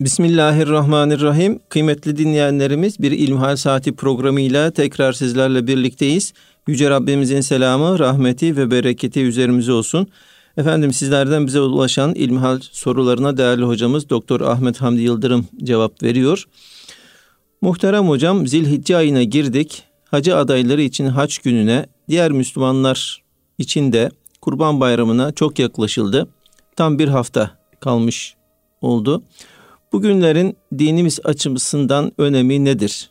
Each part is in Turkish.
Bismillahirrahmanirrahim. Kıymetli dinleyenlerimiz bir İlmihal Saati programıyla tekrar sizlerle birlikteyiz. Yüce Rabbimizin selamı, rahmeti ve bereketi üzerimize olsun. Efendim sizlerden bize ulaşan İlmihal sorularına değerli hocamız Doktor Ahmet Hamdi Yıldırım cevap veriyor. Muhterem hocam Zilhicce ayına girdik. Hacı adayları için haç gününe, diğer Müslümanlar için de Kurban Bayramı'na çok yaklaşıldı. Tam bir hafta kalmış oldu. Bugünlerin dinimiz açısından önemi nedir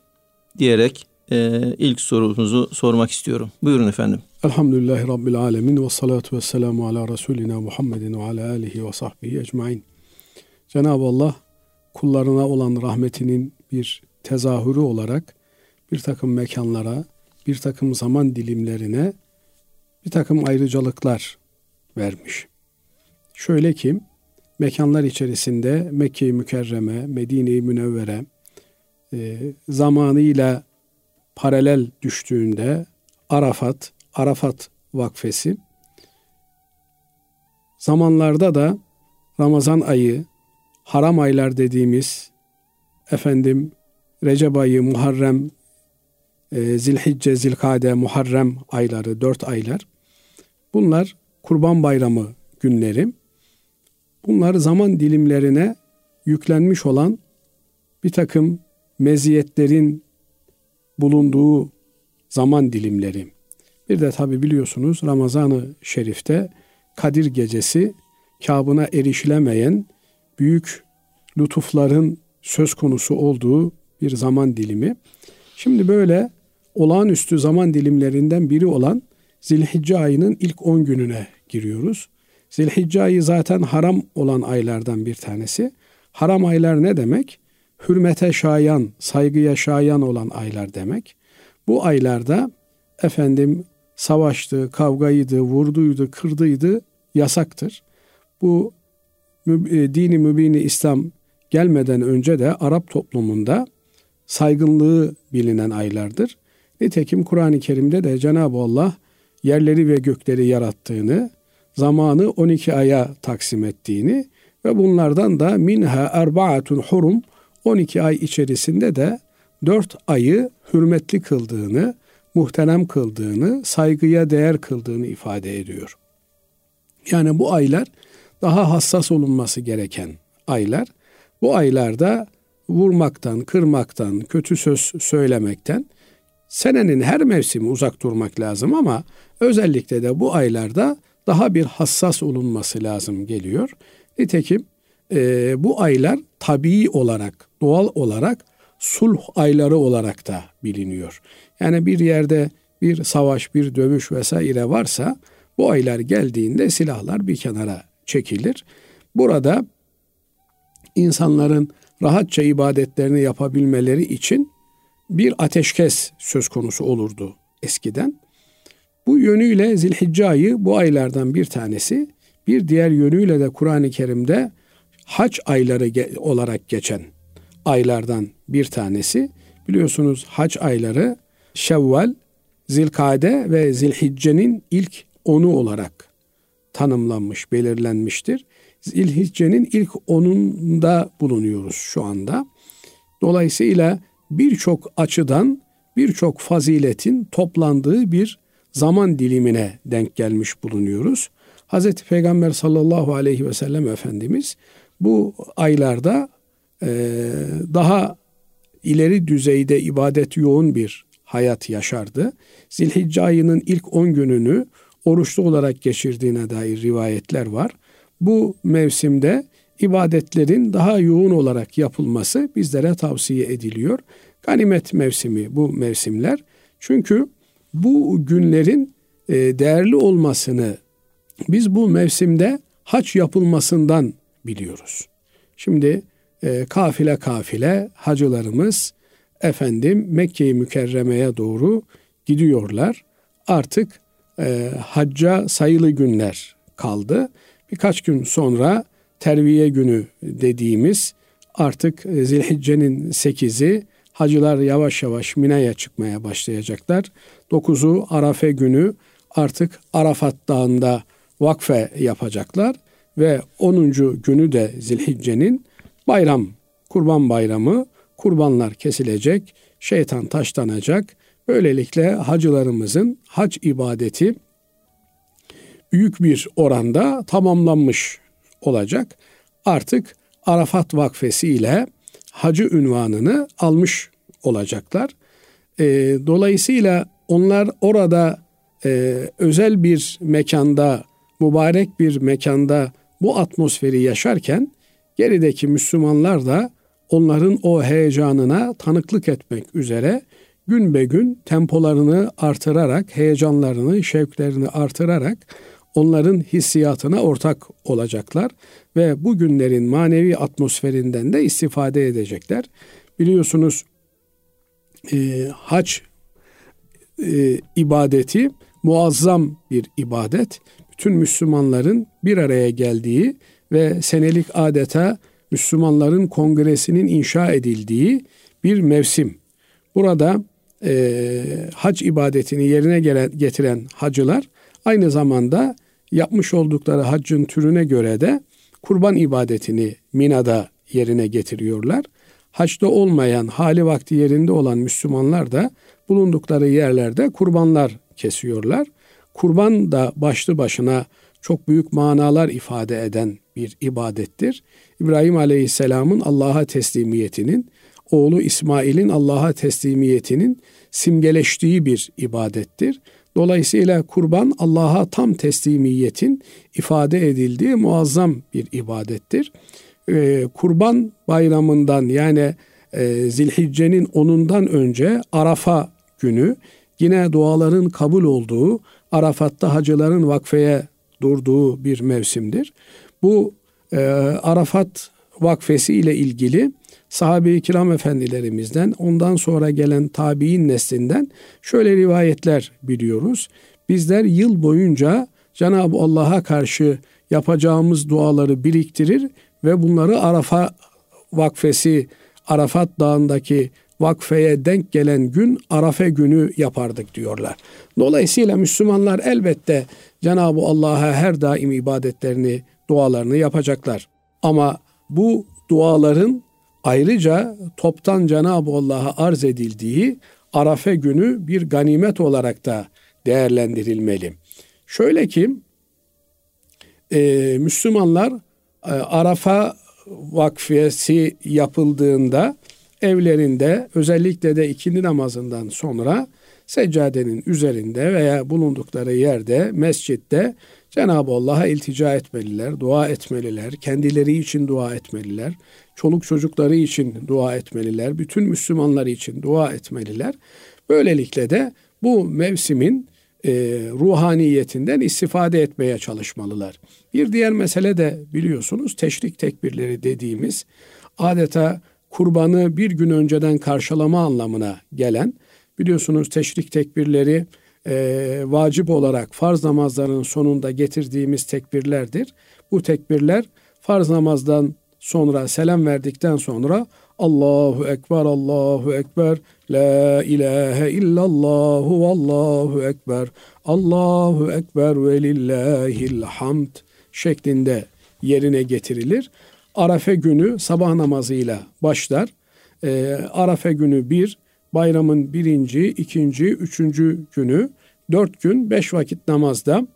diyerek e, ilk sorumuzu sormak istiyorum. Buyurun efendim. Elhamdülillahi Rabbil Alemin ve salatu ve selamu ala Resulina Muhammedin ve ala alihi ve sahbihi ecmain. Cenab-ı Allah kullarına olan rahmetinin bir tezahürü olarak bir takım mekanlara, bir takım zaman dilimlerine bir takım ayrıcalıklar vermiş. Şöyle ki mekanlar içerisinde Mekke-i Mükerreme, Medine-i Münevvere e, zamanıyla paralel düştüğünde Arafat, Arafat Vakfesi zamanlarda da Ramazan ayı, haram aylar dediğimiz efendim Recep ayı, Muharrem, e, Zilhicce, Zilkade, Muharrem ayları, dört aylar. Bunlar Kurban Bayramı günleri. Bunlar zaman dilimlerine yüklenmiş olan bir takım meziyetlerin bulunduğu zaman dilimleri. Bir de tabi biliyorsunuz Ramazan-ı Şerif'te Kadir Gecesi kabına erişilemeyen büyük lütufların söz konusu olduğu bir zaman dilimi. Şimdi böyle olağanüstü zaman dilimlerinden biri olan Zilhicce ayının ilk 10 gününe giriyoruz. Zilhicce zaten haram olan aylardan bir tanesi. Haram aylar ne demek? Hürmete şayan, saygıya şayan olan aylar demek. Bu aylarda efendim savaştı, kavgaydı, vurduydu, kırdıydı yasaktır. Bu e, dini mübini İslam gelmeden önce de Arap toplumunda saygınlığı bilinen aylardır. Nitekim Kur'an-ı Kerim'de de Cenab-ı Allah yerleri ve gökleri yarattığını, zamanı 12 aya taksim ettiğini ve bunlardan da minha erbaatun hurum 12 ay içerisinde de 4 ayı hürmetli kıldığını, muhterem kıldığını, saygıya değer kıldığını ifade ediyor. Yani bu aylar daha hassas olunması gereken aylar. Bu aylarda vurmaktan, kırmaktan, kötü söz söylemekten senenin her mevsimi uzak durmak lazım ama özellikle de bu aylarda daha bir hassas olunması lazım geliyor. Nitekim e, bu aylar tabii olarak, doğal olarak sulh ayları olarak da biliniyor. Yani bir yerde bir savaş, bir dövüş vesaire varsa bu aylar geldiğinde silahlar bir kenara çekilir. Burada insanların rahatça ibadetlerini yapabilmeleri için bir ateşkes söz konusu olurdu eskiden. Bu yönüyle Zilhicce ayı bu aylardan bir tanesi. Bir diğer yönüyle de Kur'an-ı Kerim'de haç ayları olarak geçen aylardan bir tanesi. Biliyorsunuz haç ayları Şevval, Zilkade ve Zilhicce'nin ilk onu olarak tanımlanmış, belirlenmiştir. Zilhicce'nin ilk onunda bulunuyoruz şu anda. Dolayısıyla birçok açıdan birçok faziletin toplandığı bir zaman dilimine denk gelmiş bulunuyoruz. Hz. Peygamber sallallahu aleyhi ve sellem Efendimiz bu aylarda e, daha ileri düzeyde ibadet yoğun bir hayat yaşardı. Zilhicce ayının ilk 10 gününü oruçlu olarak geçirdiğine dair rivayetler var. Bu mevsimde ibadetlerin daha yoğun olarak yapılması bizlere tavsiye ediliyor. Ganimet mevsimi bu mevsimler. Çünkü bu günlerin e, değerli olmasını biz bu mevsimde haç yapılmasından biliyoruz. Şimdi e, kafile kafile hacılarımız efendim Mekke-i Mükerreme'ye doğru gidiyorlar. Artık e, hacca sayılı günler kaldı. Birkaç gün sonra terviye günü dediğimiz artık e, Zilhicce'nin 8'i hacılar yavaş yavaş Mina'ya çıkmaya başlayacaklar. 9'u Arafe günü artık Arafat Dağı'nda vakfe yapacaklar ve 10. günü de Zilhicce'nin bayram Kurban Bayramı, kurbanlar kesilecek, şeytan taşlanacak. Böylelikle hacılarımızın hac ibadeti büyük bir oranda tamamlanmış olacak. Artık Arafat Vakfesi ile hacı ünvanını almış olacaklar. E, dolayısıyla onlar orada e, özel bir mekanda, mübarek bir mekanda bu atmosferi yaşarken gerideki Müslümanlar da onların o heyecanına tanıklık etmek üzere gün be gün tempolarını artırarak, heyecanlarını, şevklerini artırarak onların hissiyatına ortak olacaklar ve bu günlerin manevi atmosferinden de istifade edecekler. Biliyorsunuz e, hac e, ibadeti muazzam bir ibadet. Bütün Müslümanların bir araya geldiği ve senelik adeta Müslümanların kongresinin inşa edildiği bir mevsim. Burada e, hac ibadetini yerine gelen, getiren hacılar aynı zamanda yapmış oldukları haccın türüne göre de kurban ibadetini Mina'da yerine getiriyorlar. Haçta olmayan, hali vakti yerinde olan Müslümanlar da bulundukları yerlerde kurbanlar kesiyorlar. Kurban da başlı başına çok büyük manalar ifade eden bir ibadettir. İbrahim Aleyhisselam'ın Allah'a teslimiyetinin, oğlu İsmail'in Allah'a teslimiyetinin simgeleştiği bir ibadettir. Dolayısıyla kurban Allah'a tam teslimiyetin ifade edildiği muazzam bir ibadettir. Ee, kurban bayramından yani e, Zilhicce'nin onundan önce Arafa günü yine duaların kabul olduğu Arafat'ta hacıların vakfeye durduğu bir mevsimdir. Bu e, Arafat vakfesi ile ilgili sahabe-i kiram efendilerimizden ondan sonra gelen tabi'in neslinden şöyle rivayetler biliyoruz. Bizler yıl boyunca Cenab-ı Allah'a karşı yapacağımız duaları biriktirir ve bunları Arafa vakfesi Arafat Dağı'ndaki vakfeye denk gelen gün Arafe günü yapardık diyorlar. Dolayısıyla Müslümanlar elbette Cenab-ı Allah'a her daim ibadetlerini, dualarını yapacaklar. Ama bu duaların ayrıca toptan Cenab-ı Allah'a arz edildiği Arafe günü bir ganimet olarak da değerlendirilmeli. Şöyle ki e, Müslümanlar e, Arafa vakfiyesi yapıldığında evlerinde özellikle de ikindi namazından sonra seccadenin üzerinde veya bulundukları yerde, mescitte Cenab-ı Allah'a iltica etmeliler, dua etmeliler, kendileri için dua etmeliler, çoluk çocukları için dua etmeliler, bütün Müslümanlar için dua etmeliler. Böylelikle de bu mevsimin e, ruhaniyetinden istifade etmeye çalışmalılar. Bir diğer mesele de biliyorsunuz teşrik tekbirleri dediğimiz adeta kurbanı bir gün önceden karşılama anlamına gelen biliyorsunuz teşrik tekbirleri e, vacip olarak farz namazların sonunda getirdiğimiz tekbirlerdir. Bu tekbirler farz namazdan sonra selam verdikten sonra Allahu Ekber, Allahu Ekber, La ilahe illallahu, Allahu Ekber, Allahu Ekber ve lillahil hamd şeklinde yerine getirilir. Arafe günü sabah namazıyla başlar. E, Arafe günü bir, bayramın birinci, ikinci, üçüncü günü, dört gün beş vakit namazda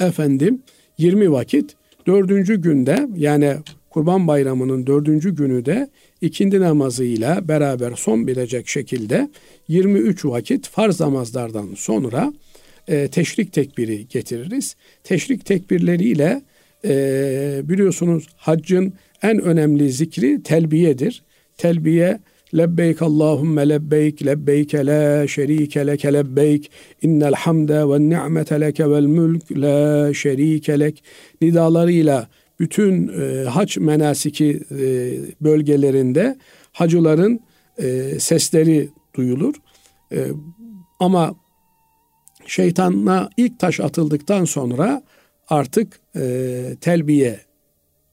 efendim 20 vakit, dördüncü günde yani Kurban Bayramı'nın dördüncü günü de ikindi namazıyla beraber son bilecek şekilde 23 vakit farz namazlardan sonra e, teşrik tekbiri getiririz. Teşrik tekbirleriyle e, biliyorsunuz haccın en önemli zikri telbiyedir. Telbiye Lebbeyk Allahümme lebbeyk, lebbeyke la şerike leke lebbeyk, innel hamde ve ni'mete leke vel mülk la şerike lek nidalarıyla bütün e, hac menasiki e, bölgelerinde hacıların e, sesleri duyulur. E, ama şeytanla ilk taş atıldıktan sonra artık e, telbiye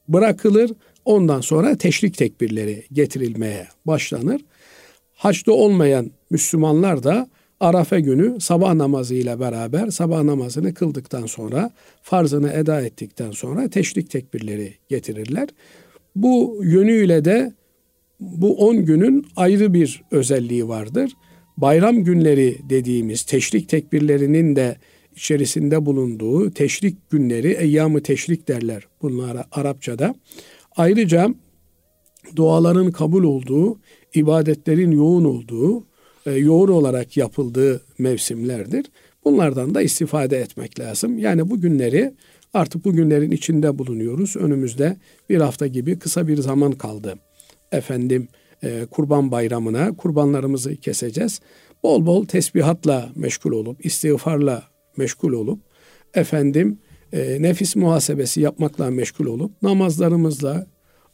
bırakılır. Ondan sonra teşrik tekbirleri getirilmeye başlanır. Haçta olmayan Müslümanlar da Arafe günü sabah namazıyla beraber sabah namazını kıldıktan sonra farzını eda ettikten sonra teşrik tekbirleri getirirler. Bu yönüyle de bu 10 günün ayrı bir özelliği vardır. Bayram günleri dediğimiz teşrik tekbirlerinin de içerisinde bulunduğu teşrik günleri, eyyamı teşrik derler bunlara Arapçada. Ayrıca duaların kabul olduğu, ibadetlerin yoğun olduğu, e, yoğun olarak yapıldığı mevsimlerdir. Bunlardan da istifade etmek lazım. Yani bu günleri artık bu günlerin içinde bulunuyoruz. Önümüzde bir hafta gibi kısa bir zaman kaldı. Efendim e, kurban bayramına kurbanlarımızı keseceğiz. Bol bol tesbihatla meşgul olup, istiğfarla meşgul olup, efendim e, nefis muhasebesi yapmakla meşgul olup, namazlarımızla,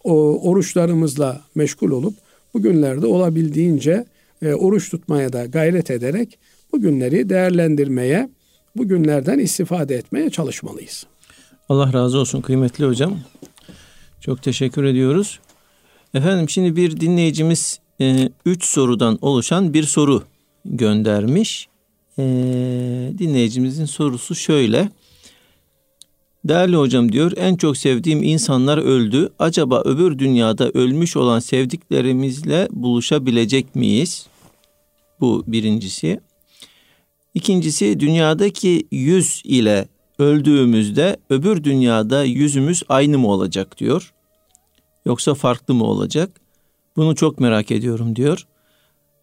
o, oruçlarımızla meşgul olup, bugünlerde olabildiğince e, oruç tutmaya da gayret ederek bu günleri değerlendirmeye, bu günlerden istifade etmeye çalışmalıyız. Allah razı olsun kıymetli hocam. Çok teşekkür ediyoruz. Efendim şimdi bir dinleyicimiz e, üç sorudan oluşan bir soru göndermiş. E, dinleyicimizin sorusu şöyle. Değerli hocam diyor en çok sevdiğim insanlar öldü. Acaba öbür dünyada ölmüş olan sevdiklerimizle buluşabilecek miyiz? Bu birincisi. İkincisi dünyadaki yüz ile öldüğümüzde öbür dünyada yüzümüz aynı mı olacak diyor. Yoksa farklı mı olacak? Bunu çok merak ediyorum diyor.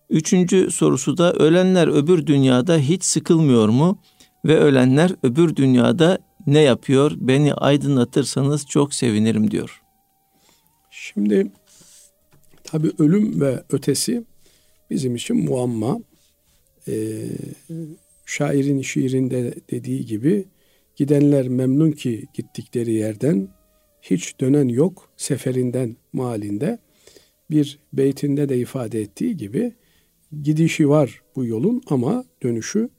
Üçüncü sorusu da ölenler öbür dünyada hiç sıkılmıyor mu? Ve ölenler öbür dünyada ne yapıyor? Beni aydınlatırsanız çok sevinirim diyor. Şimdi tabi ölüm ve ötesi bizim için muamma. Ee, şairin şiirinde dediği gibi gidenler memnun ki gittikleri yerden hiç dönen yok seferinden malinde bir beytinde de ifade ettiği gibi gidişi var bu yolun ama dönüşü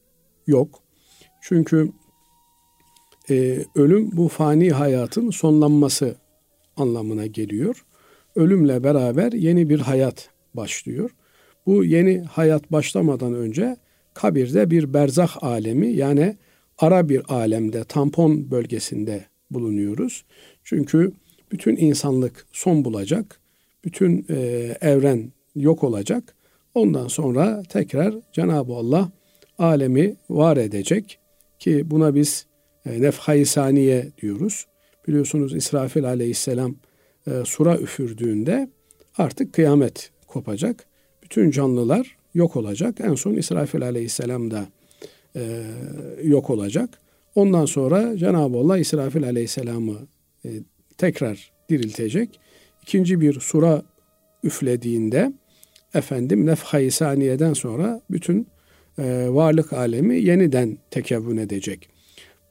yok. Çünkü e, ölüm bu fani hayatın sonlanması anlamına geliyor. Ölümle beraber yeni bir hayat başlıyor. Bu yeni hayat başlamadan önce kabirde bir berzah alemi yani ara bir alemde tampon bölgesinde bulunuyoruz. Çünkü bütün insanlık son bulacak, bütün e, evren yok olacak. Ondan sonra tekrar Cenab-ı Allah alemi var edecek ki buna biz e, nefhayı saniye diyoruz. Biliyorsunuz İsrafil aleyhisselam e, sura üfürdüğünde artık kıyamet kopacak. Bütün canlılar yok olacak. En son İsrafil aleyhisselam da e, yok olacak. Ondan sonra Cenab-ı Allah İsrafil aleyhisselamı e, tekrar diriltecek. İkinci bir sura üflediğinde efendim nefhayı saniyeden sonra bütün e, varlık alemi yeniden tekevvün edecek.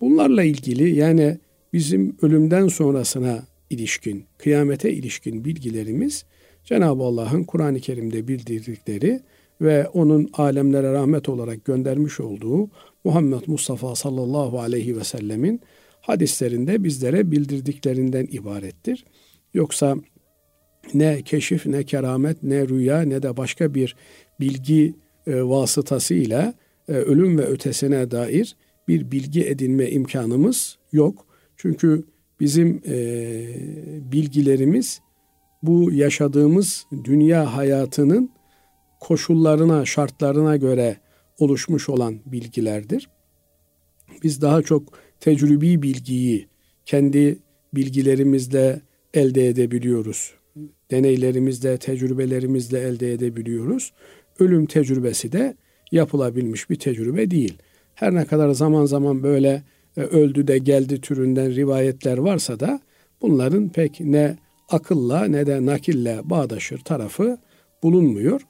Bunlarla ilgili yani bizim ölümden sonrasına ilişkin, kıyamete ilişkin bilgilerimiz Cenab-ı Allah'ın Kur'an-ı Kerim'de bildirdikleri ve onun alemlere rahmet olarak göndermiş olduğu Muhammed Mustafa sallallahu aleyhi ve sellemin hadislerinde bizlere bildirdiklerinden ibarettir. Yoksa ne keşif ne keramet ne rüya ne de başka bir bilgi e, vasıtasıyla e, ölüm ve ötesine dair bir bilgi edinme imkanımız yok. Çünkü bizim e, bilgilerimiz bu yaşadığımız dünya hayatının koşullarına, şartlarına göre oluşmuş olan bilgilerdir. Biz daha çok tecrübi bilgiyi kendi bilgilerimizle elde edebiliyoruz. Deneylerimizle, tecrübelerimizle elde edebiliyoruz. Ölüm tecrübesi de yapılabilmiş bir tecrübe değil. Her ne kadar zaman zaman böyle e, öldü de geldi türünden rivayetler varsa da bunların pek ne akılla ne de nakille bağdaşır tarafı bulunmuyor.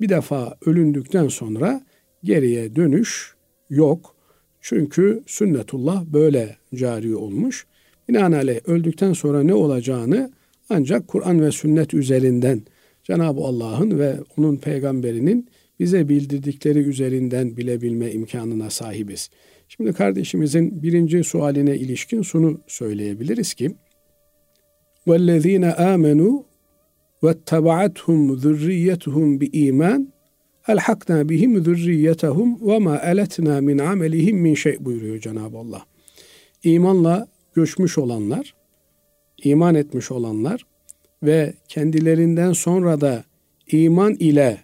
Bir defa ölündükten sonra geriye dönüş yok. Çünkü sünnetullah böyle cari olmuş. Binaenaleyh öldükten sonra ne olacağını ancak Kur'an ve sünnet üzerinden Cenab-ı Allah'ın ve onun peygamberinin bize bildirdikleri üzerinden bilebilme imkanına sahibiz. Şimdi kardeşimizin birinci sualine ilişkin şunu söyleyebiliriz ki وَالَّذ۪ينَ آمَنُوا وَاتَّبَعَتْهُمْ ذُرِّيَّتُهُمْ بِإِيمَانٍ elhakna bihim zürriyetehum ve ma eletna min amelihim min şey buyuruyor Cenab-ı Allah. İmanla göçmüş olanlar, iman etmiş olanlar ve kendilerinden sonra da iman ile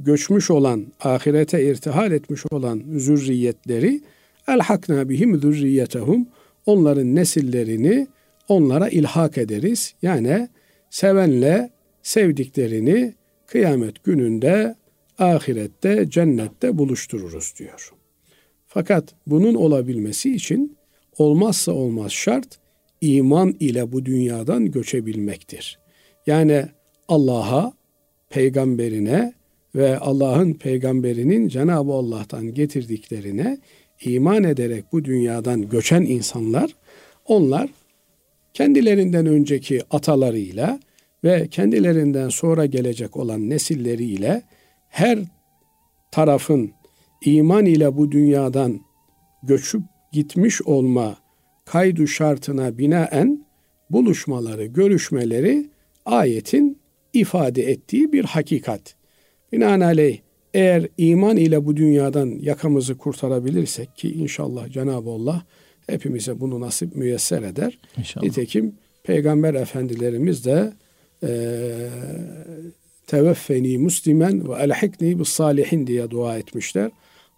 göçmüş olan, ahirete irtihal etmiş olan zürriyetleri elhakna bihim zürriyetehum onların nesillerini onlara ilhak ederiz. Yani sevenle sevdiklerini kıyamet gününde ahirette cennette buluştururuz diyor. Fakat bunun olabilmesi için olmazsa olmaz şart iman ile bu dünyadan göçebilmektir. Yani Allah'a, peygamberine ve Allah'ın peygamberinin Cenab-ı Allah'tan getirdiklerine iman ederek bu dünyadan göçen insanlar, onlar kendilerinden önceki atalarıyla ve kendilerinden sonra gelecek olan nesilleriyle her tarafın iman ile bu dünyadan göçüp gitmiş olma kaydu şartına binaen buluşmaları, görüşmeleri ayetin ifade ettiği bir hakikat. Binaenaleyh eğer iman ile bu dünyadan yakamızı kurtarabilirsek ki inşallah Cenab-ı Allah hepimize bunu nasip müyesser eder. İnşallah. Nitekim Peygamber Efendilerimiz de e, teveffeni muslimen ve elhikni bis salihin diye dua etmişler.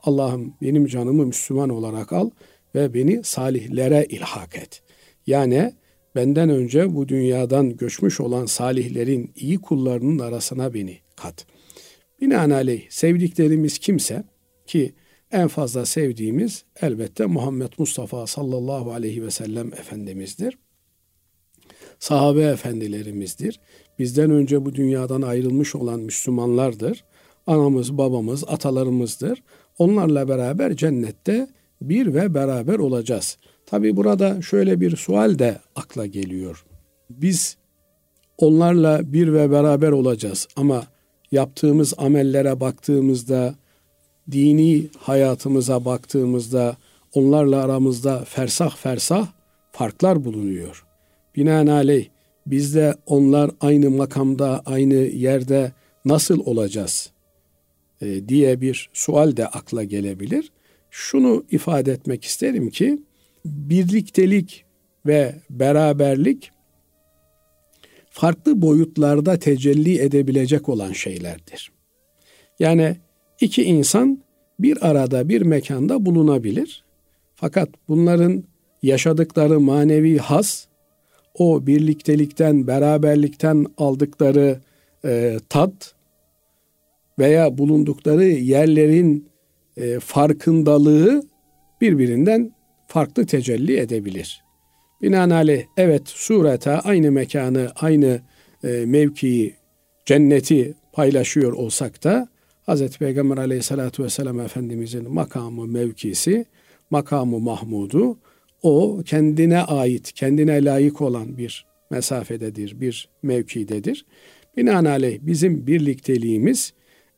Allah'ım benim canımı Müslüman olarak al ve beni salihlere ilhak et. Yani benden önce bu dünyadan göçmüş olan salihlerin iyi kullarının arasına beni kat. Binaenaleyh sevdiklerimiz kimse ki en fazla sevdiğimiz elbette Muhammed Mustafa sallallahu aleyhi ve sellem Efendimiz'dir. Sahabe efendilerimizdir. Bizden önce bu dünyadan ayrılmış olan Müslümanlardır. Anamız, babamız, atalarımızdır. Onlarla beraber cennette bir ve beraber olacağız. Tabi burada şöyle bir sual de akla geliyor. Biz onlarla bir ve beraber olacağız ama yaptığımız amellere baktığımızda, dini hayatımıza baktığımızda onlarla aramızda fersah fersah farklar bulunuyor. Binaenaleyh biz de onlar aynı makamda, aynı yerde nasıl olacağız e, diye bir sual de akla gelebilir. Şunu ifade etmek isterim ki birliktelik ve beraberlik farklı boyutlarda tecelli edebilecek olan şeylerdir. Yani iki insan bir arada bir mekanda bulunabilir. Fakat bunların yaşadıkları manevi has, o birliktelikten, beraberlikten aldıkları e, tat veya bulundukları yerlerin e, farkındalığı birbirinden farklı tecelli edebilir. Binaenaleyh evet surete aynı mekanı, aynı e, mevkiyi, cenneti paylaşıyor olsak da Hz. Peygamber aleyhissalatü vesselam Efendimizin makamı, mevkisi, makamı Mahmud'u o kendine ait, kendine layık olan bir mesafededir, bir mevkidedir. Binaenaleyh bizim birlikteliğimiz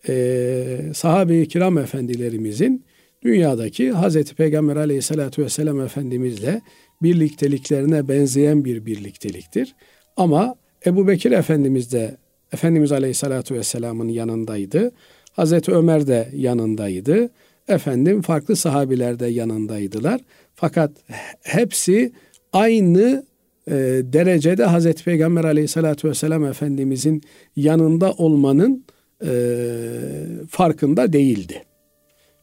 e, sahabe-i kiram efendilerimizin dünyadaki Hz. Peygamber aleyhissalatü vesselam Efendimizle birlikteliklerine benzeyen bir birlikteliktir. Ama Ebu Bekir Efendimiz de Efendimiz Aleyhisselatü Vesselam'ın yanındaydı. Hazreti Ömer de yanındaydı. Efendim farklı sahabiler de yanındaydılar. Fakat hepsi aynı e, derecede Hazreti Peygamber Aleyhisselatü Vesselam Efendimizin yanında olmanın e, farkında değildi.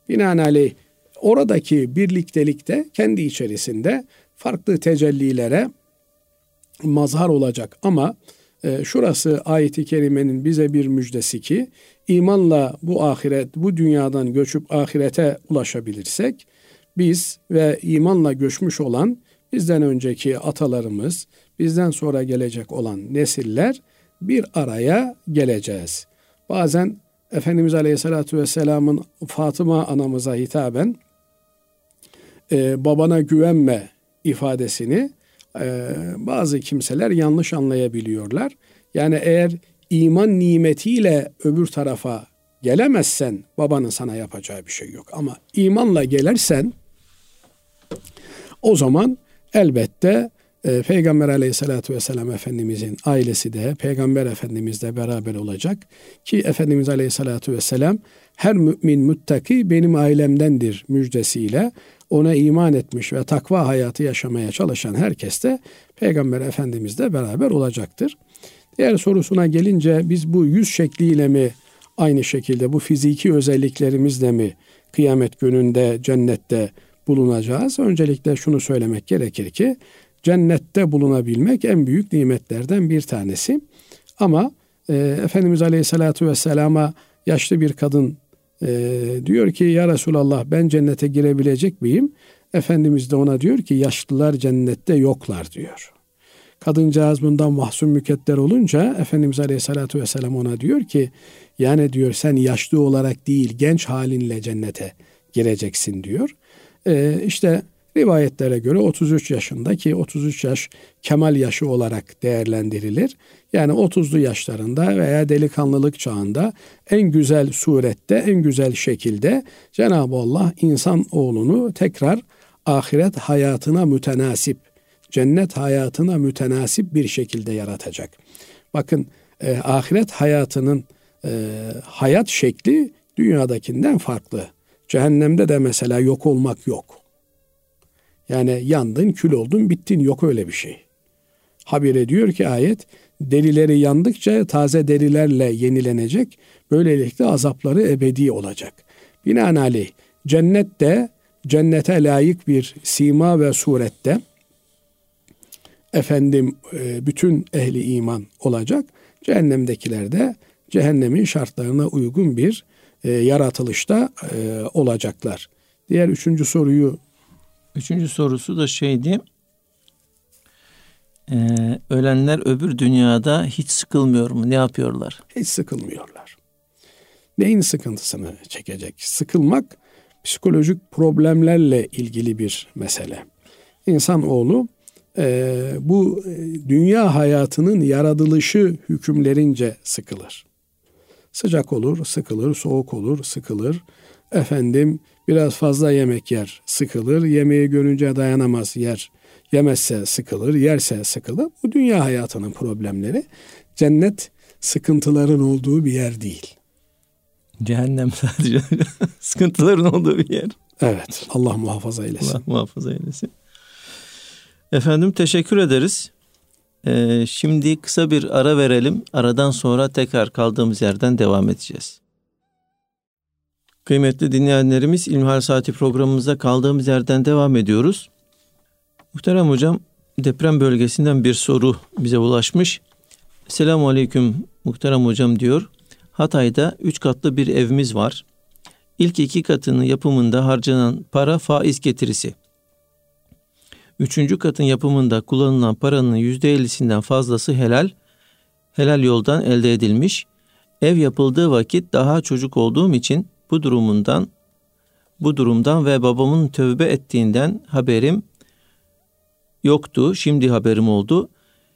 Binaenaleyh oradaki birliktelik de kendi içerisinde farklı tecellilere mazhar olacak ama e, şurası ayeti kerimenin bize bir müjdesi ki imanla bu ahiret bu dünyadan göçüp ahirete ulaşabilirsek biz ve imanla göçmüş olan bizden önceki atalarımız, bizden sonra gelecek olan nesiller bir araya geleceğiz. Bazen Efendimiz Aleyhisselatü Vesselam'ın Fatıma anamıza hitaben e, babana güvenme ifadesini e, bazı kimseler yanlış anlayabiliyorlar. Yani eğer iman nimetiyle öbür tarafa gelemezsen babanın sana yapacağı bir şey yok. Ama imanla gelersen o zaman elbette e, Peygamber aleyhissalatü vesselam Efendimizin ailesi de Peygamber Efendimiz de beraber olacak. Ki Efendimiz aleyhissalatü vesselam her mümin muttaki benim ailemdendir müjdesiyle ona iman etmiş ve takva hayatı yaşamaya çalışan herkes de Peygamber Efendimizle beraber olacaktır. Diğer sorusuna gelince biz bu yüz şekliyle mi aynı şekilde bu fiziki özelliklerimizle mi kıyamet gününde cennette bulunacağız? Öncelikle şunu söylemek gerekir ki cennette bulunabilmek en büyük nimetlerden bir tanesi. Ama e, Efendimiz Aleyhisselatü Vesselam'a yaşlı bir kadın e, diyor ki ya Resulallah ben cennete girebilecek miyim? Efendimiz de ona diyor ki yaşlılar cennette yoklar diyor. Kadıncağız bundan mahzun mükedder olunca Efendimiz Aleyhisselatü Vesselam ona diyor ki yani diyor sen yaşlı olarak değil genç halinle cennete gireceksin diyor. Ee, işte rivayetlere göre 33 yaşında ki 33 yaş kemal yaşı olarak değerlendirilir. Yani 30'lu yaşlarında veya delikanlılık çağında en güzel surette, en güzel şekilde Cenab-ı Allah insan oğlunu tekrar ahiret hayatına mütenasip, cennet hayatına mütenasip bir şekilde yaratacak. Bakın e, ahiret hayatının e, hayat şekli dünyadakinden farklı. Cehennemde de mesela yok olmak yok. Yani yandın, kül oldun, bittin. Yok öyle bir şey. Habire diyor ki ayet, derileri yandıkça taze derilerle yenilenecek. Böylelikle azapları ebedi olacak. Binaenaleyh cennette cennete layık bir sima ve surette efendim e, bütün ehli iman olacak. Cehennemdekiler de cehennemin şartlarına uygun bir e, yaratılışta e, olacaklar. Diğer üçüncü soruyu Üçüncü sorusu da şeydi. Ee, ölenler öbür dünyada hiç sıkılmıyor mu? Ne yapıyorlar? Hiç sıkılmıyorlar. Neyin sıkıntısını çekecek? Sıkılmak psikolojik problemlerle ilgili bir mesele. İnsan oğlu e, bu dünya hayatının yaratılışı hükümlerince sıkılır. Sıcak olur, sıkılır, soğuk olur, sıkılır. Efendim biraz fazla yemek yer, sıkılır. Yemeği görünce dayanamaz, yer. Yemezse sıkılır, yerse sıkılır. Bu dünya hayatının problemleri. Cennet sıkıntıların olduğu bir yer değil. Cehennem sadece sıkıntıların olduğu bir yer. Evet. Allah muhafaza eylesin. Allah muhafaza eylesin. Efendim teşekkür ederiz. Ee, şimdi kısa bir ara verelim. Aradan sonra tekrar kaldığımız yerden devam edeceğiz. Kıymetli dinleyenlerimiz İlmihal Saati programımıza kaldığımız yerden devam ediyoruz. Muhterem hocam deprem bölgesinden bir soru bize ulaşmış. Selamun Aleyküm muhterem hocam diyor. Hatay'da üç katlı bir evimiz var. İlk iki katının yapımında harcanan para faiz getirisi. Üçüncü katın yapımında kullanılan paranın yüzde ellisinden fazlası helal, helal yoldan elde edilmiş. Ev yapıldığı vakit daha çocuk olduğum için bu durumundan bu durumdan ve babamın tövbe ettiğinden haberim yoktu. Şimdi haberim oldu.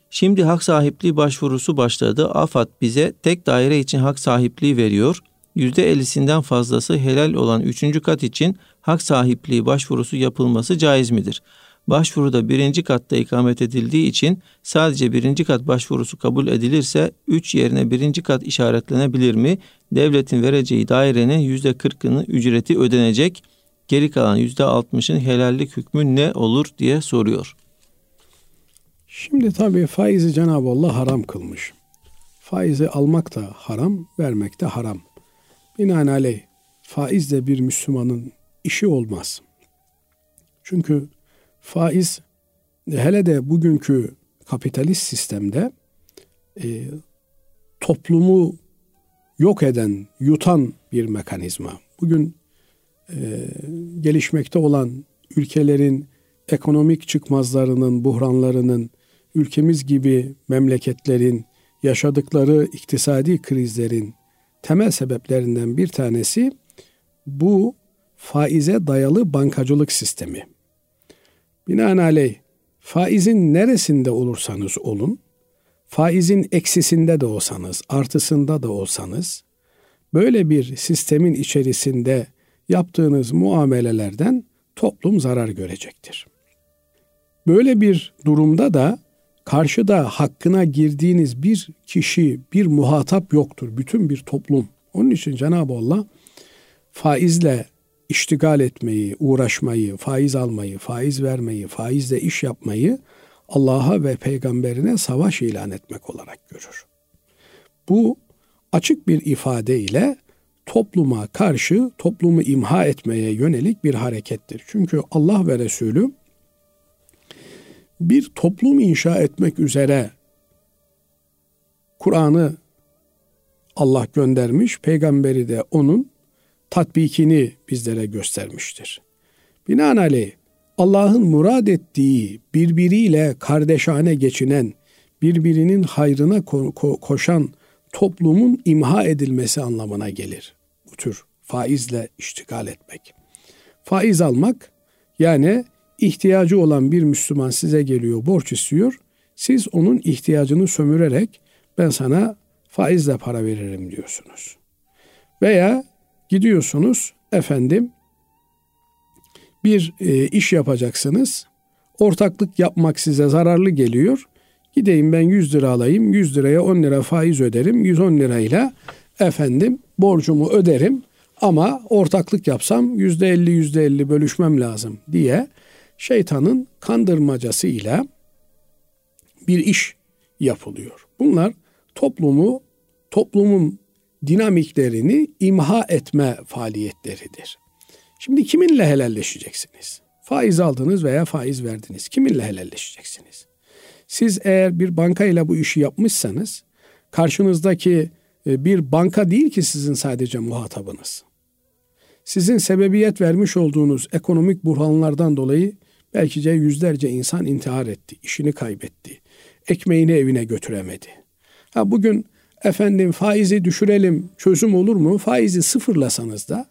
Şimdi hak sahipliği başvurusu başladı. AFAD bize tek daire için hak sahipliği veriyor. %50'sinden fazlası helal olan üçüncü kat için hak sahipliği başvurusu yapılması caiz midir? Başvuruda birinci katta ikamet edildiği için sadece birinci kat başvurusu kabul edilirse 3 yerine birinci kat işaretlenebilir mi? Devletin vereceği dairenin yüzde kırkını ücreti ödenecek. Geri kalan yüzde altmışın helallik hükmü ne olur diye soruyor. Şimdi tabii faizi Cenab-ı Allah haram kılmış. Faizi almak da haram, vermek de haram. Binaenaleyh faiz de bir Müslümanın işi olmaz. Çünkü faiz hele de bugünkü kapitalist sistemde e, toplumu yok eden, yutan bir mekanizma. Bugün e, gelişmekte olan ülkelerin ekonomik çıkmazlarının, buhranlarının, ülkemiz gibi memleketlerin yaşadıkları iktisadi krizlerin temel sebeplerinden bir tanesi bu faize dayalı bankacılık sistemi. Binaenaleyh faizin neresinde olursanız olun, faizin eksisinde de olsanız, artısında da olsanız, böyle bir sistemin içerisinde yaptığınız muamelelerden toplum zarar görecektir. Böyle bir durumda da karşıda hakkına girdiğiniz bir kişi, bir muhatap yoktur. Bütün bir toplum. Onun için Cenab-ı Allah faizle iştigal etmeyi, uğraşmayı, faiz almayı, faiz vermeyi, faizle iş yapmayı Allah'a ve peygamberine savaş ilan etmek olarak görür. Bu açık bir ifadeyle topluma karşı toplumu imha etmeye yönelik bir harekettir. Çünkü Allah ve Resulü bir toplum inşa etmek üzere Kur'an'ı Allah göndermiş, peygamberi de onun tatbikini bizlere göstermiştir. Binaenaleyh Allah'ın murad ettiği birbiriyle kardeşane geçinen, birbirinin hayrına ko- koşan toplumun imha edilmesi anlamına gelir. Bu tür faizle iştigal etmek. Faiz almak yani ihtiyacı olan bir Müslüman size geliyor, borç istiyor. Siz onun ihtiyacını sömürerek ben sana faizle para veririm diyorsunuz. Veya gidiyorsunuz efendim bir e, iş yapacaksınız. Ortaklık yapmak size zararlı geliyor. Gideyim ben 100 lira alayım. 100 liraya 10 lira faiz öderim. 110 lirayla efendim borcumu öderim. Ama ortaklık yapsam %50 %50 bölüşmem lazım diye şeytanın kandırmacasıyla bir iş yapılıyor. Bunlar toplumu, toplumun dinamiklerini imha etme faaliyetleridir. Şimdi kiminle helalleşeceksiniz? Faiz aldınız veya faiz verdiniz. Kiminle helalleşeceksiniz? Siz eğer bir bankayla bu işi yapmışsanız karşınızdaki e, bir banka değil ki sizin sadece muhatabınız. Sizin sebebiyet vermiş olduğunuz ekonomik buhranlardan dolayı belki de yüzlerce insan intihar etti, işini kaybetti, ekmeğini evine götüremedi. Ha bugün efendim faizi düşürelim çözüm olur mu? Faizi sıfırlasanız da,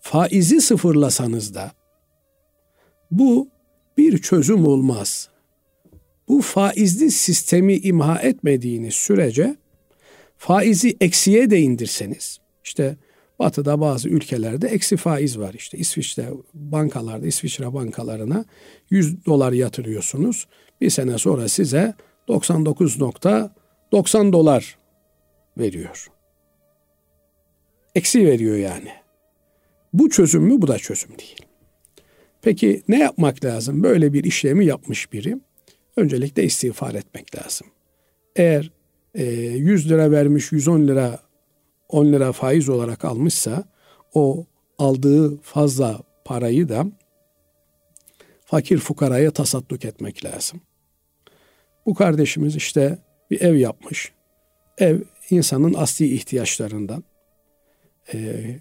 faizi sıfırlasanız da bu bir çözüm olmaz. Bu faizli sistemi imha etmediğiniz sürece faizi eksiye de indirseniz işte Batı'da bazı ülkelerde eksi faiz var. İşte İsviçre bankalarda, İsviçre bankalarına 100 dolar yatırıyorsunuz. Bir sene sonra size 99.90 dolar veriyor. Eksi veriyor yani. Bu çözüm mü? Bu da çözüm değil. Peki ne yapmak lazım? Böyle bir işlemi yapmış biri. Öncelikle istiğfar etmek lazım. Eğer e, 100 lira vermiş 110 lira 10 lira faiz olarak almışsa o aldığı fazla parayı da fakir fukaraya tasadduk etmek lazım. Bu kardeşimiz işte bir ev yapmış. Ev insanın asli ihtiyaçlarından. Ee,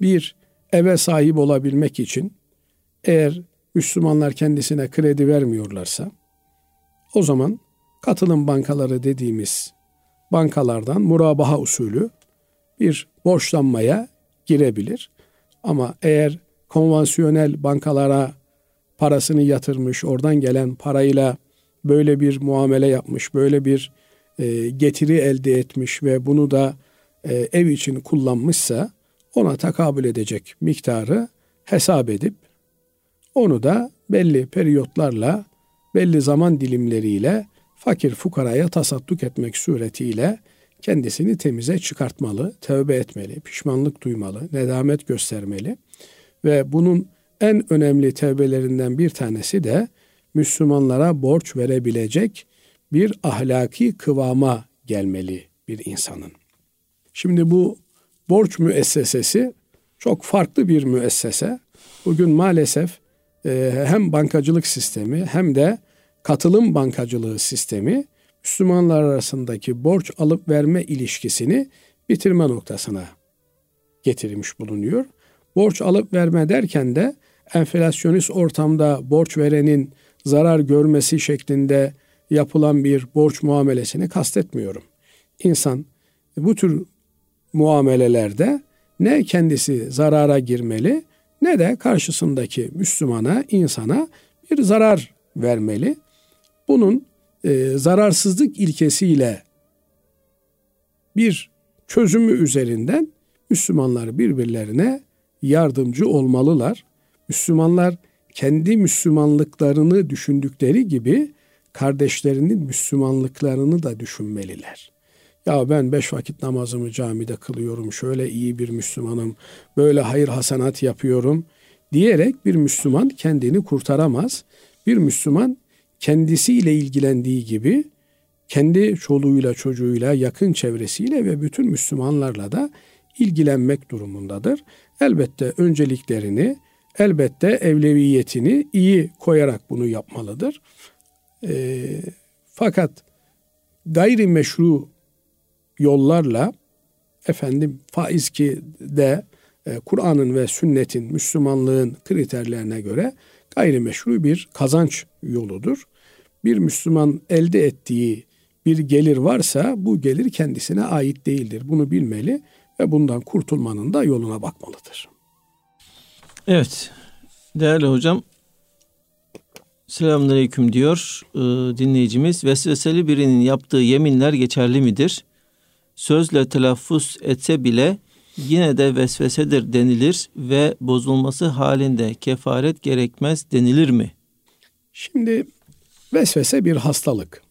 bir eve sahip olabilmek için eğer Müslümanlar kendisine kredi vermiyorlarsa o zaman katılım bankaları dediğimiz bankalardan murabaha usulü bir borçlanmaya girebilir. Ama eğer konvansiyonel bankalara parasını yatırmış, oradan gelen parayla böyle bir muamele yapmış, böyle bir e, getiri elde etmiş ve bunu da e, ev için kullanmışsa ona takabül edecek miktarı hesap edip onu da belli periyotlarla, belli zaman dilimleriyle fakir fukaraya tasadduk etmek suretiyle kendisini temize çıkartmalı, tövbe etmeli, pişmanlık duymalı, nedamet göstermeli. Ve bunun en önemli tevbelerinden bir tanesi de Müslümanlara borç verebilecek bir ahlaki kıvama gelmeli bir insanın. Şimdi bu borç müessesesi çok farklı bir müessese. Bugün maalesef e, hem bankacılık sistemi hem de katılım bankacılığı sistemi Müslümanlar arasındaki borç alıp verme ilişkisini bitirme noktasına getirmiş bulunuyor. Borç alıp verme derken de enflasyonist ortamda borç verenin zarar görmesi şeklinde yapılan bir borç muamelesini kastetmiyorum. İnsan bu tür muamelelerde ne kendisi zarara girmeli ne de karşısındaki Müslümana, insana bir zarar vermeli. Bunun e, zararsızlık ilkesiyle bir çözümü üzerinden Müslümanlar birbirlerine yardımcı olmalılar. Müslümanlar kendi Müslümanlıklarını düşündükleri gibi kardeşlerinin Müslümanlıklarını da düşünmeliler. Ya ben beş vakit namazımı camide kılıyorum, şöyle iyi bir Müslümanım, böyle hayır hasenat yapıyorum diyerek bir Müslüman kendini kurtaramaz. Bir Müslüman kendisiyle ilgilendiği gibi kendi çoluğuyla çocuğuyla yakın çevresiyle ve bütün Müslümanlarla da ilgilenmek durumundadır. Elbette önceliklerini, elbette evleviyetini iyi koyarak bunu yapmalıdır. E, fakat gayri meşru yollarla efendim faiz ki de e, Kur'an'ın ve sünnetin, Müslümanlığın kriterlerine göre gayrimeşru bir kazanç yoludur. Bir Müslüman elde ettiği bir gelir varsa bu gelir kendisine ait değildir. Bunu bilmeli ve bundan kurtulmanın da yoluna bakmalıdır. Evet. Değerli hocam Selamünaleyküm diyor e, dinleyicimiz. Vesveseli birinin yaptığı yeminler geçerli midir? Sözle telaffuz etse bile yine de vesvesedir denilir ve bozulması halinde kefaret gerekmez denilir mi? Şimdi vesvese bir hastalık.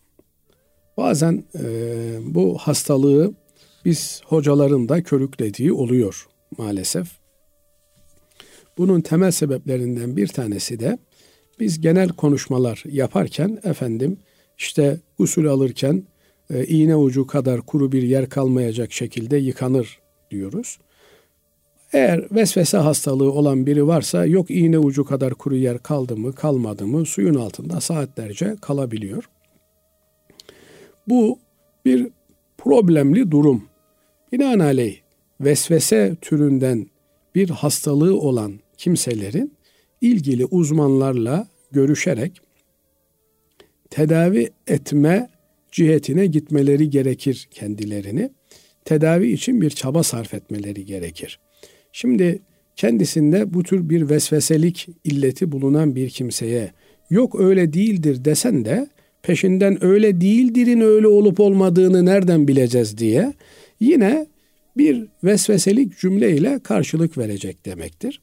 Bazen e, bu hastalığı biz hocaların da körüklediği oluyor maalesef. Bunun temel sebeplerinden bir tanesi de biz genel konuşmalar yaparken efendim işte usul alırken e, iğne ucu kadar kuru bir yer kalmayacak şekilde yıkanır diyoruz. Eğer vesvese hastalığı olan biri varsa yok iğne ucu kadar kuru yer kaldı mı kalmadı mı suyun altında saatlerce kalabiliyor. Bu bir problemli durum. Binaenaleyh vesvese türünden bir hastalığı olan kimselerin ilgili uzmanlarla görüşerek tedavi etme cihetine gitmeleri gerekir kendilerini. Tedavi için bir çaba sarf etmeleri gerekir. Şimdi kendisinde bu tür bir vesveselik illeti bulunan bir kimseye yok öyle değildir desen de peşinden öyle değildirin öyle olup olmadığını nereden bileceğiz diye yine bir vesveselik cümleyle karşılık verecek demektir.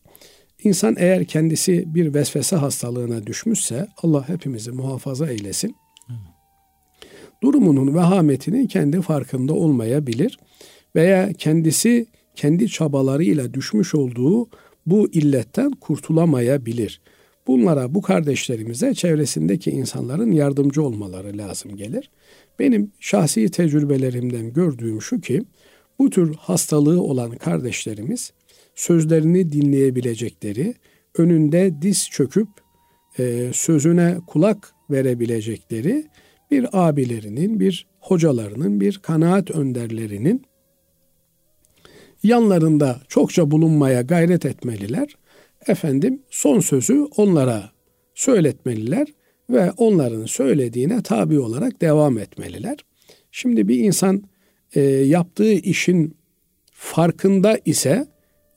İnsan eğer kendisi bir vesvese hastalığına düşmüşse Allah hepimizi muhafaza eylesin. Durumunun vehametinin kendi farkında olmayabilir veya kendisi kendi çabalarıyla düşmüş olduğu bu illetten kurtulamayabilir. Bunlara bu kardeşlerimize çevresindeki insanların yardımcı olmaları lazım gelir. Benim şahsi tecrübelerimden gördüğüm şu ki bu tür hastalığı olan kardeşlerimiz sözlerini dinleyebilecekleri, önünde diz çöküp e, sözüne kulak verebilecekleri bir abilerinin, bir hocalarının, bir kanaat önderlerinin yanlarında çokça bulunmaya gayret etmeliler. Efendim son sözü onlara söyletmeliler ve onların söylediğine tabi olarak devam etmeliler. Şimdi bir insan e, yaptığı işin farkında ise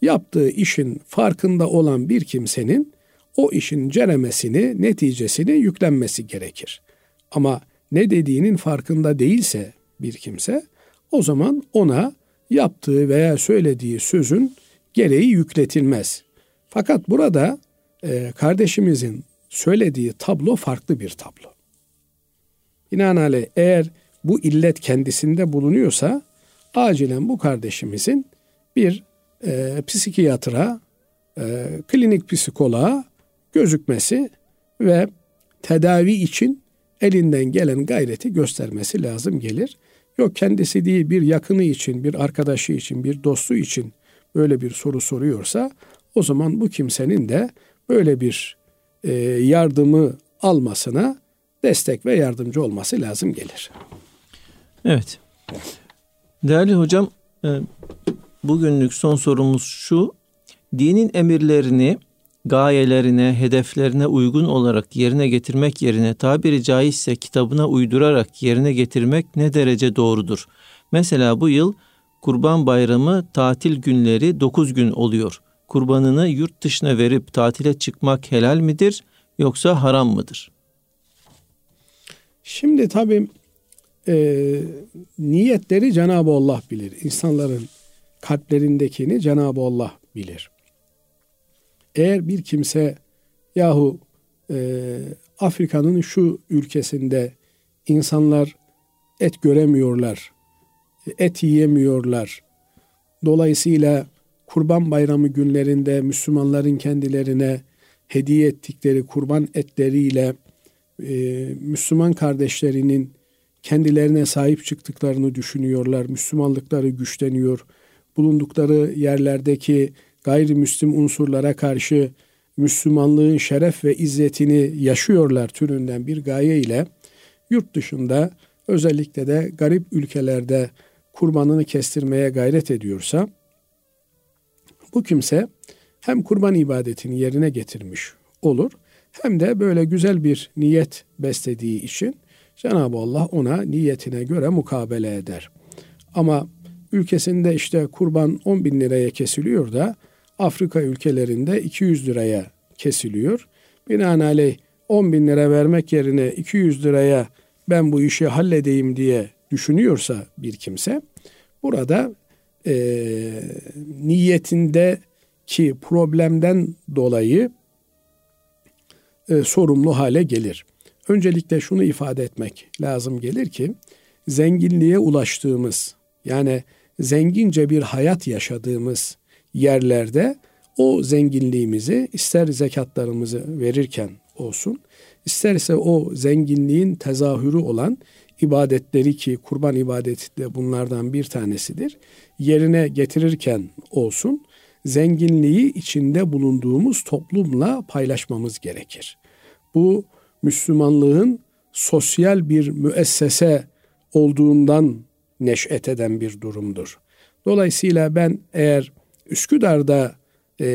yaptığı işin farkında olan bir kimsenin o işin ceremesini, neticesini yüklenmesi gerekir. Ama ne dediğinin farkında değilse bir kimse o zaman ona yaptığı veya söylediği sözün gereği yükletilmez. Fakat burada e, kardeşimizin söylediği tablo farklı bir tablo. Binaenaleyh eğer bu illet kendisinde bulunuyorsa acilen bu kardeşimizin bir e, psikiyatra, e, klinik psikoloğa gözükmesi ve tedavi için elinden gelen gayreti göstermesi lazım gelir. Yok kendisi değil bir yakını için, bir arkadaşı için, bir dostu için böyle bir soru soruyorsa o zaman bu kimsenin de böyle bir e, yardımı almasına destek ve yardımcı olması lazım gelir. Evet. Değerli hocam, e, bugünlük son sorumuz şu. Dinin emirlerini gayelerine, hedeflerine uygun olarak yerine getirmek yerine tabiri caizse kitabına uydurarak yerine getirmek ne derece doğrudur? Mesela bu yıl Kurban Bayramı tatil günleri 9 gün oluyor. Kurbanını yurt dışına verip tatile çıkmak helal midir yoksa haram mıdır? Şimdi tabii e, niyetleri Cenab-ı Allah bilir. İnsanların kalplerindekini Cenab-ı Allah bilir. Eğer bir kimse yahu e, Afrika'nın şu ülkesinde insanlar et göremiyorlar, et yiyemiyorlar. Dolayısıyla Kurban Bayramı günlerinde Müslümanların kendilerine hediye ettikleri kurban etleriyle e, Müslüman kardeşlerinin kendilerine sahip çıktıklarını düşünüyorlar. Müslümanlıkları güçleniyor. Bulundukları yerlerdeki gayrimüslim unsurlara karşı Müslümanlığın şeref ve izzetini yaşıyorlar türünden bir gaye ile yurt dışında özellikle de garip ülkelerde kurbanını kestirmeye gayret ediyorsa bu kimse hem kurban ibadetini yerine getirmiş olur hem de böyle güzel bir niyet beslediği için Cenab-ı Allah ona niyetine göre mukabele eder. Ama ülkesinde işte kurban 10 bin liraya kesiliyor da Afrika ülkelerinde 200 liraya kesiliyor. Binaenaleyh 10 bin lira vermek yerine 200 liraya ben bu işi halledeyim diye düşünüyorsa bir kimse burada e, niyetindeki problemden dolayı e, sorumlu hale gelir. Öncelikle şunu ifade etmek lazım gelir ki zenginliğe ulaştığımız yani zengince bir hayat yaşadığımız yerlerde o zenginliğimizi ister zekatlarımızı verirken olsun, isterse o zenginliğin tezahürü olan ibadetleri ki kurban ibadeti de bunlardan bir tanesidir. Yerine getirirken olsun zenginliği içinde bulunduğumuz toplumla paylaşmamız gerekir. Bu Müslümanlığın sosyal bir müessese olduğundan neş'et eden bir durumdur. Dolayısıyla ben eğer Üsküdar'da e,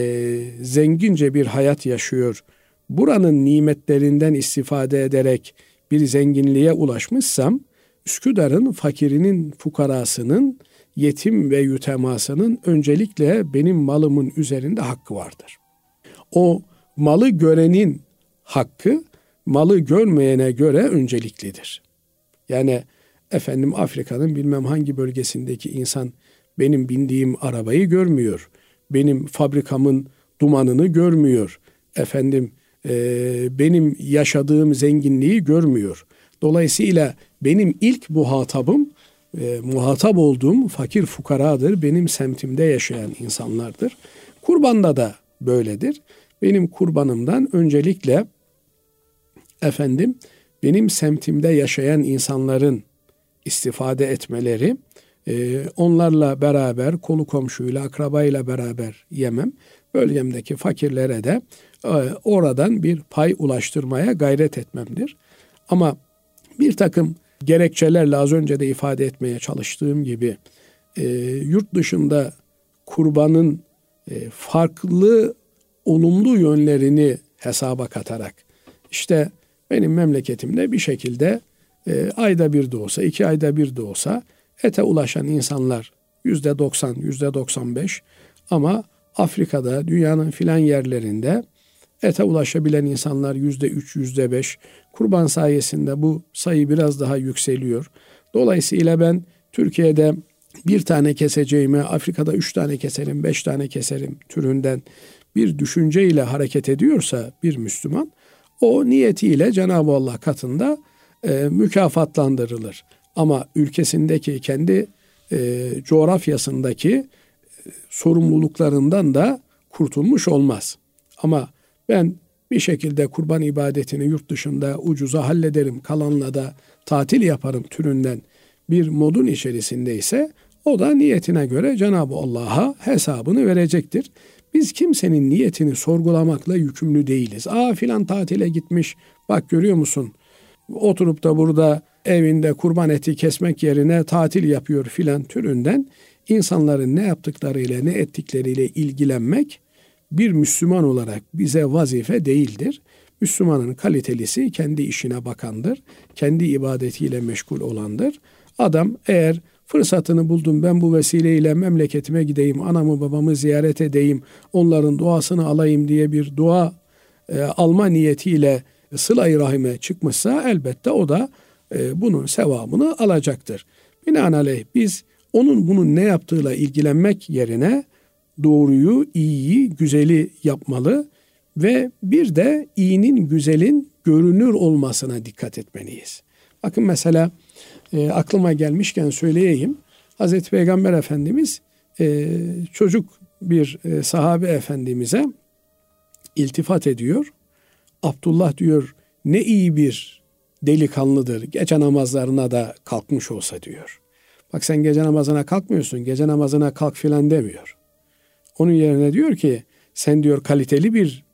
zengince bir hayat yaşıyor, buranın nimetlerinden istifade ederek bir zenginliğe ulaşmışsam, Üsküdar'ın fakirinin, fukarasının, yetim ve yütemasının öncelikle benim malımın üzerinde hakkı vardır. O malı görenin hakkı malı görmeyene göre önceliklidir. Yani efendim Afrika'nın bilmem hangi bölgesindeki insan benim bindiğim arabayı görmüyor. Benim fabrikamın dumanını görmüyor. Efendim e, benim yaşadığım zenginliği görmüyor. Dolayısıyla benim ilk muhatabım e, muhatap olduğum fakir fukaradır. Benim semtimde yaşayan insanlardır. Kurbanda da böyledir. Benim kurbanımdan öncelikle efendim benim semtimde yaşayan insanların istifade etmeleri, e, onlarla beraber, kolu komşuyla, akrabayla beraber yemem, bölgemdeki fakirlere de e, oradan bir pay ulaştırmaya gayret etmemdir. Ama bir takım gerekçelerle az önce de ifade etmeye çalıştığım gibi e, yurt dışında kurbanın farklı olumlu yönlerini hesaba katarak işte benim memleketimde bir şekilde e, ayda bir de olsa, iki ayda bir de olsa ete ulaşan insanlar yüzde doksan, yüzde doksan beş ama Afrika'da, dünyanın filan yerlerinde ete ulaşabilen insanlar yüzde üç, yüzde beş. Kurban sayesinde bu sayı biraz daha yükseliyor. Dolayısıyla ben Türkiye'de bir tane keseceğime Afrika'da üç tane keserim, beş tane keserim türünden bir düşünceyle hareket ediyorsa bir Müslüman o niyetiyle Cenab-ı Allah katında e, mükafatlandırılır. Ama ülkesindeki kendi e, coğrafyasındaki e, sorumluluklarından da kurtulmuş olmaz. Ama ben bir şekilde kurban ibadetini yurt dışında ucuza hallederim, kalanla da tatil yaparım türünden bir modun içerisindeyse o da niyetine göre Cenab-ı Allah'a hesabını verecektir. Biz kimsenin niyetini sorgulamakla yükümlü değiliz. Aa filan tatile gitmiş. Bak görüyor musun? Oturup da burada evinde kurban eti kesmek yerine tatil yapıyor filan türünden insanların ne yaptıklarıyla ne ettikleriyle ilgilenmek bir Müslüman olarak bize vazife değildir. Müslümanın kalitelisi kendi işine bakandır. Kendi ibadetiyle meşgul olandır. Adam eğer Fırsatını buldum ben bu vesileyle memleketime gideyim, anamı babamı ziyaret edeyim, onların duasını alayım diye bir dua e, alma niyetiyle sıla-i rahime çıkmışsa elbette o da e, bunun sevabını alacaktır. Binaenaleyh biz onun bunun ne yaptığıyla ilgilenmek yerine doğruyu, iyiyi, güzeli yapmalı ve bir de iyinin, güzelin görünür olmasına dikkat etmeliyiz. Bakın mesela e, aklıma gelmişken söyleyeyim. Hazreti Peygamber Efendimiz e, çocuk bir e, sahabe efendimize iltifat ediyor. Abdullah diyor ne iyi bir delikanlıdır. Gece namazlarına da kalkmış olsa diyor. Bak sen gece namazına kalkmıyorsun. Gece namazına kalk filan demiyor. Onun yerine diyor ki sen diyor kaliteli bir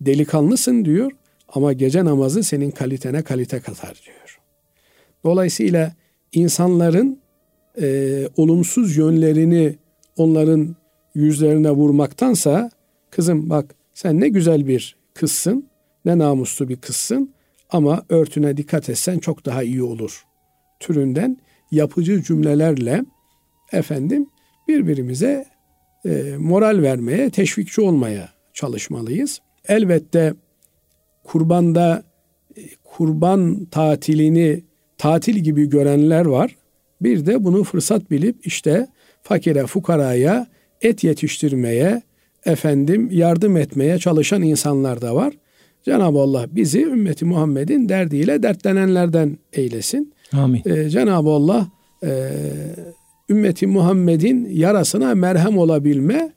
delikanlısın diyor ama gece namazı senin kalitene kalite katar diyor. Dolayısıyla insanların e, olumsuz yönlerini onların yüzlerine vurmaktansa kızım bak sen ne güzel bir kızsın, ne namuslu bir kızsın ama örtüne dikkat etsen çok daha iyi olur türünden yapıcı cümlelerle efendim birbirimize e, moral vermeye, teşvikçi olmaya çalışmalıyız. Elbette kurbanda e, kurban tatilini tatil gibi görenler var. Bir de bunu fırsat bilip işte fakire, fukaraya et yetiştirmeye, efendim yardım etmeye çalışan insanlar da var. Cenab-ı Allah bizi ümmeti Muhammed'in derdiyle dertlenenlerden eylesin. Amin. Ee, Cenab-ı Allah e, ümmeti Muhammed'in yarasına merhem olabilme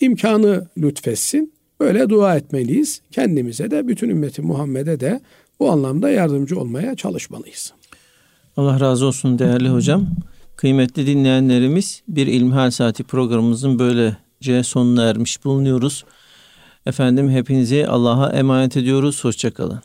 imkanı lütfetsin. Böyle dua etmeliyiz. Kendimize de bütün ümmeti Muhammed'e de bu anlamda yardımcı olmaya çalışmalıyız. Allah razı olsun değerli hocam. Kıymetli dinleyenlerimiz bir İlmihal Saati programımızın böylece sonuna ermiş bulunuyoruz. Efendim hepinizi Allah'a emanet ediyoruz. Hoşçakalın.